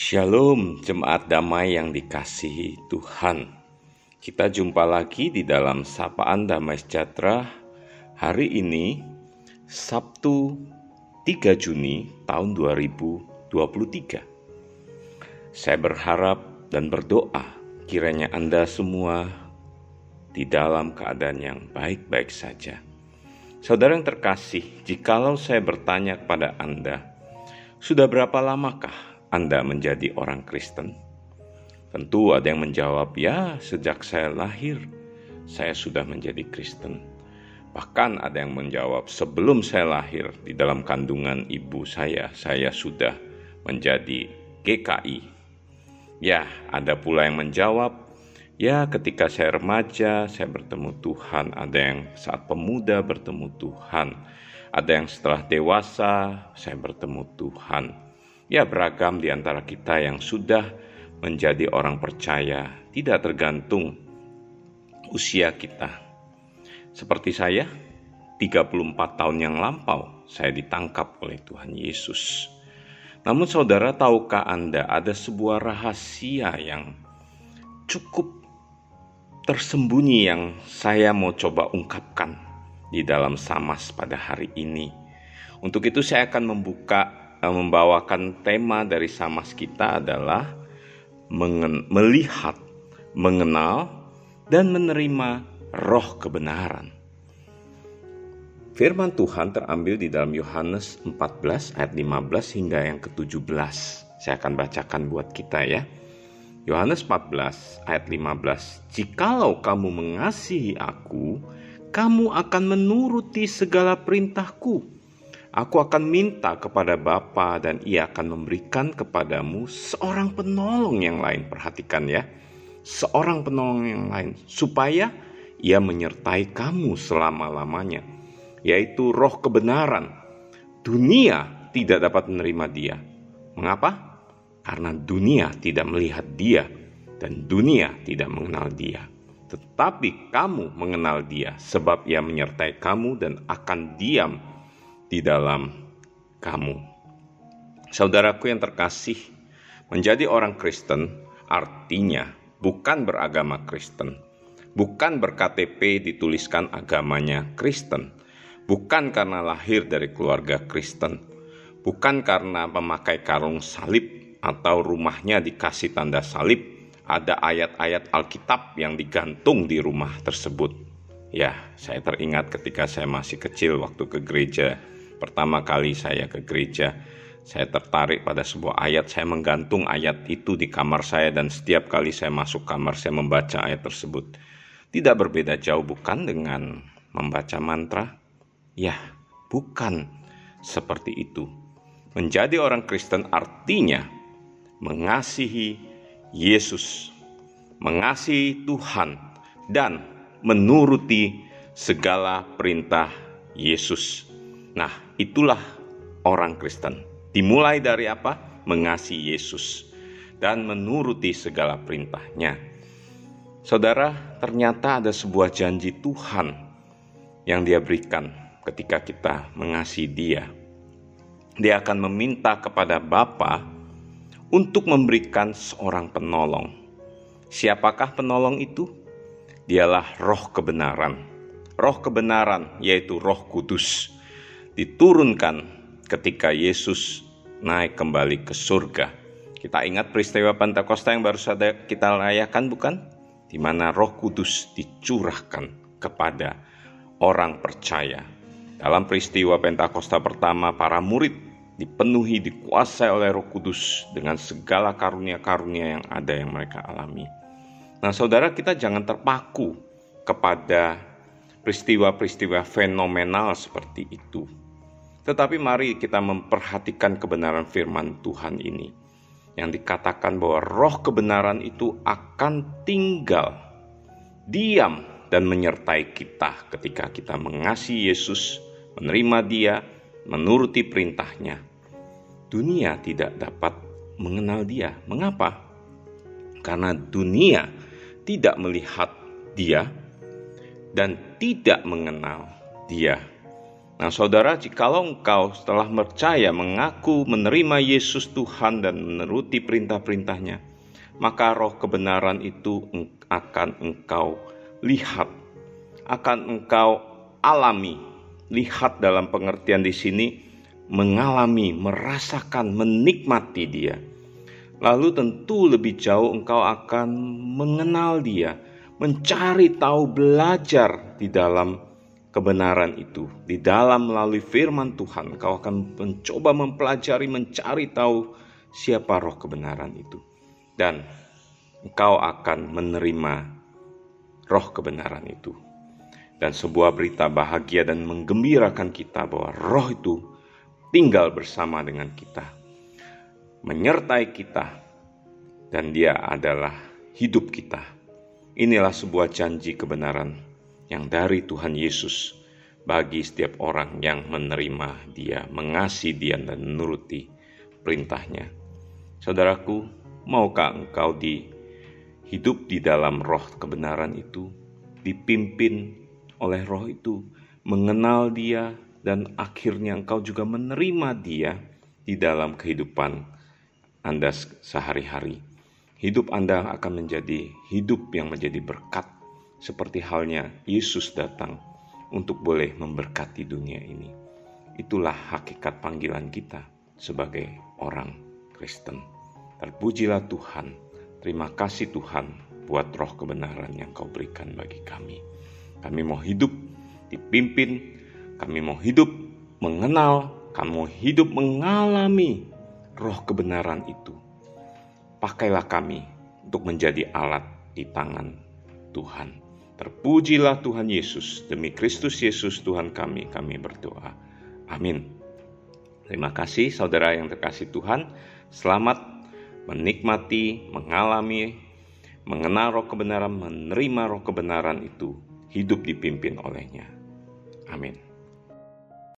Shalom, jemaat damai yang dikasihi Tuhan. Kita jumpa lagi di dalam sapaan damai sejahtera hari ini, Sabtu 3 Juni tahun 2023. Saya berharap dan berdoa kiranya Anda semua di dalam keadaan yang baik-baik saja. Saudara yang terkasih, jikalau saya bertanya kepada Anda, sudah berapa lamakah anda menjadi orang Kristen? Tentu ada yang menjawab, "Ya, sejak saya lahir, saya sudah menjadi Kristen." Bahkan ada yang menjawab, "Sebelum saya lahir di dalam kandungan ibu saya, saya sudah menjadi GKI." Ya, ada pula yang menjawab, "Ya, ketika saya remaja, saya bertemu Tuhan." Ada yang saat pemuda bertemu Tuhan, ada yang setelah dewasa, saya bertemu Tuhan ya beragam di antara kita yang sudah menjadi orang percaya, tidak tergantung usia kita. Seperti saya, 34 tahun yang lampau saya ditangkap oleh Tuhan Yesus. Namun saudara tahukah Anda ada sebuah rahasia yang cukup tersembunyi yang saya mau coba ungkapkan di dalam Samas pada hari ini. Untuk itu saya akan membuka membawakan tema dari Samas kita adalah mengen melihat, mengenal, dan menerima roh kebenaran. Firman Tuhan terambil di dalam Yohanes 14 ayat 15 hingga yang ke-17. Saya akan bacakan buat kita ya. Yohanes 14 ayat 15. Jikalau kamu mengasihi aku, kamu akan menuruti segala perintahku Aku akan minta kepada Bapa dan ia akan memberikan kepadamu seorang penolong yang lain. Perhatikan ya, seorang penolong yang lain supaya ia menyertai kamu selama-lamanya, yaitu roh kebenaran. Dunia tidak dapat menerima dia. Mengapa? Karena dunia tidak melihat dia dan dunia tidak mengenal dia. Tetapi kamu mengenal dia sebab ia menyertai kamu dan akan diam di dalam kamu. Saudaraku yang terkasih, menjadi orang Kristen artinya bukan beragama Kristen, bukan berKTP dituliskan agamanya Kristen, bukan karena lahir dari keluarga Kristen, bukan karena memakai karung salib atau rumahnya dikasih tanda salib, ada ayat-ayat Alkitab yang digantung di rumah tersebut. Ya, saya teringat ketika saya masih kecil waktu ke gereja Pertama kali saya ke gereja, saya tertarik pada sebuah ayat, saya menggantung ayat itu di kamar saya dan setiap kali saya masuk kamar saya membaca ayat tersebut. Tidak berbeda jauh bukan dengan membaca mantra? Ya, bukan seperti itu. Menjadi orang Kristen artinya mengasihi Yesus, mengasihi Tuhan, dan menuruti segala perintah Yesus. Nah, itulah orang Kristen. Dimulai dari apa? Mengasihi Yesus dan menuruti segala perintahnya. Saudara, ternyata ada sebuah janji Tuhan yang dia berikan ketika kita mengasihi dia. Dia akan meminta kepada Bapa untuk memberikan seorang penolong. Siapakah penolong itu? Dialah roh kebenaran. Roh kebenaran yaitu roh kudus diturunkan ketika Yesus naik kembali ke surga. Kita ingat peristiwa Pentakosta yang baru saja kita rayakan bukan? Di mana Roh Kudus dicurahkan kepada orang percaya. Dalam peristiwa Pentakosta pertama, para murid dipenuhi, dikuasai oleh Roh Kudus dengan segala karunia-karunia yang ada yang mereka alami. Nah, saudara, kita jangan terpaku kepada peristiwa-peristiwa fenomenal seperti itu. Tetapi mari kita memperhatikan kebenaran firman Tuhan ini. Yang dikatakan bahwa roh kebenaran itu akan tinggal, diam, dan menyertai kita ketika kita mengasihi Yesus, menerima dia, menuruti perintahnya. Dunia tidak dapat mengenal dia. Mengapa? Karena dunia tidak melihat dia dan tidak mengenal dia. Nah, saudara, jikalau engkau setelah percaya mengaku menerima Yesus Tuhan dan menuruti perintah-perintahnya, maka roh kebenaran itu akan engkau lihat, akan engkau alami. Lihat dalam pengertian di sini, mengalami, merasakan, menikmati dia. Lalu tentu lebih jauh engkau akan mengenal dia, mencari tahu, belajar di dalam kebenaran itu. Di dalam melalui firman Tuhan, kau akan mencoba mempelajari, mencari tahu siapa roh kebenaran itu. Dan engkau akan menerima roh kebenaran itu. Dan sebuah berita bahagia dan menggembirakan kita bahwa roh itu tinggal bersama dengan kita. Menyertai kita. Dan dia adalah hidup kita. Inilah sebuah janji kebenaran yang dari Tuhan Yesus bagi setiap orang yang menerima Dia, mengasihi Dia dan menuruti perintahnya. Saudaraku, maukah engkau di hidup di dalam roh kebenaran itu, dipimpin oleh roh itu, mengenal Dia dan akhirnya engkau juga menerima Dia di dalam kehidupan Anda sehari-hari. Hidup Anda akan menjadi hidup yang menjadi berkat seperti halnya Yesus datang untuk boleh memberkati dunia ini. Itulah hakikat panggilan kita sebagai orang Kristen. Terpujilah Tuhan, terima kasih Tuhan buat roh kebenaran yang kau berikan bagi kami. Kami mau hidup dipimpin, kami mau hidup mengenal, kami mau hidup mengalami roh kebenaran itu. Pakailah kami untuk menjadi alat di tangan Tuhan. Terpujilah Tuhan Yesus, demi Kristus Yesus Tuhan kami, kami berdoa. Amin. Terima kasih saudara yang terkasih Tuhan. Selamat menikmati, mengalami, mengenal roh kebenaran, menerima roh kebenaran itu, hidup dipimpin olehnya. Amin.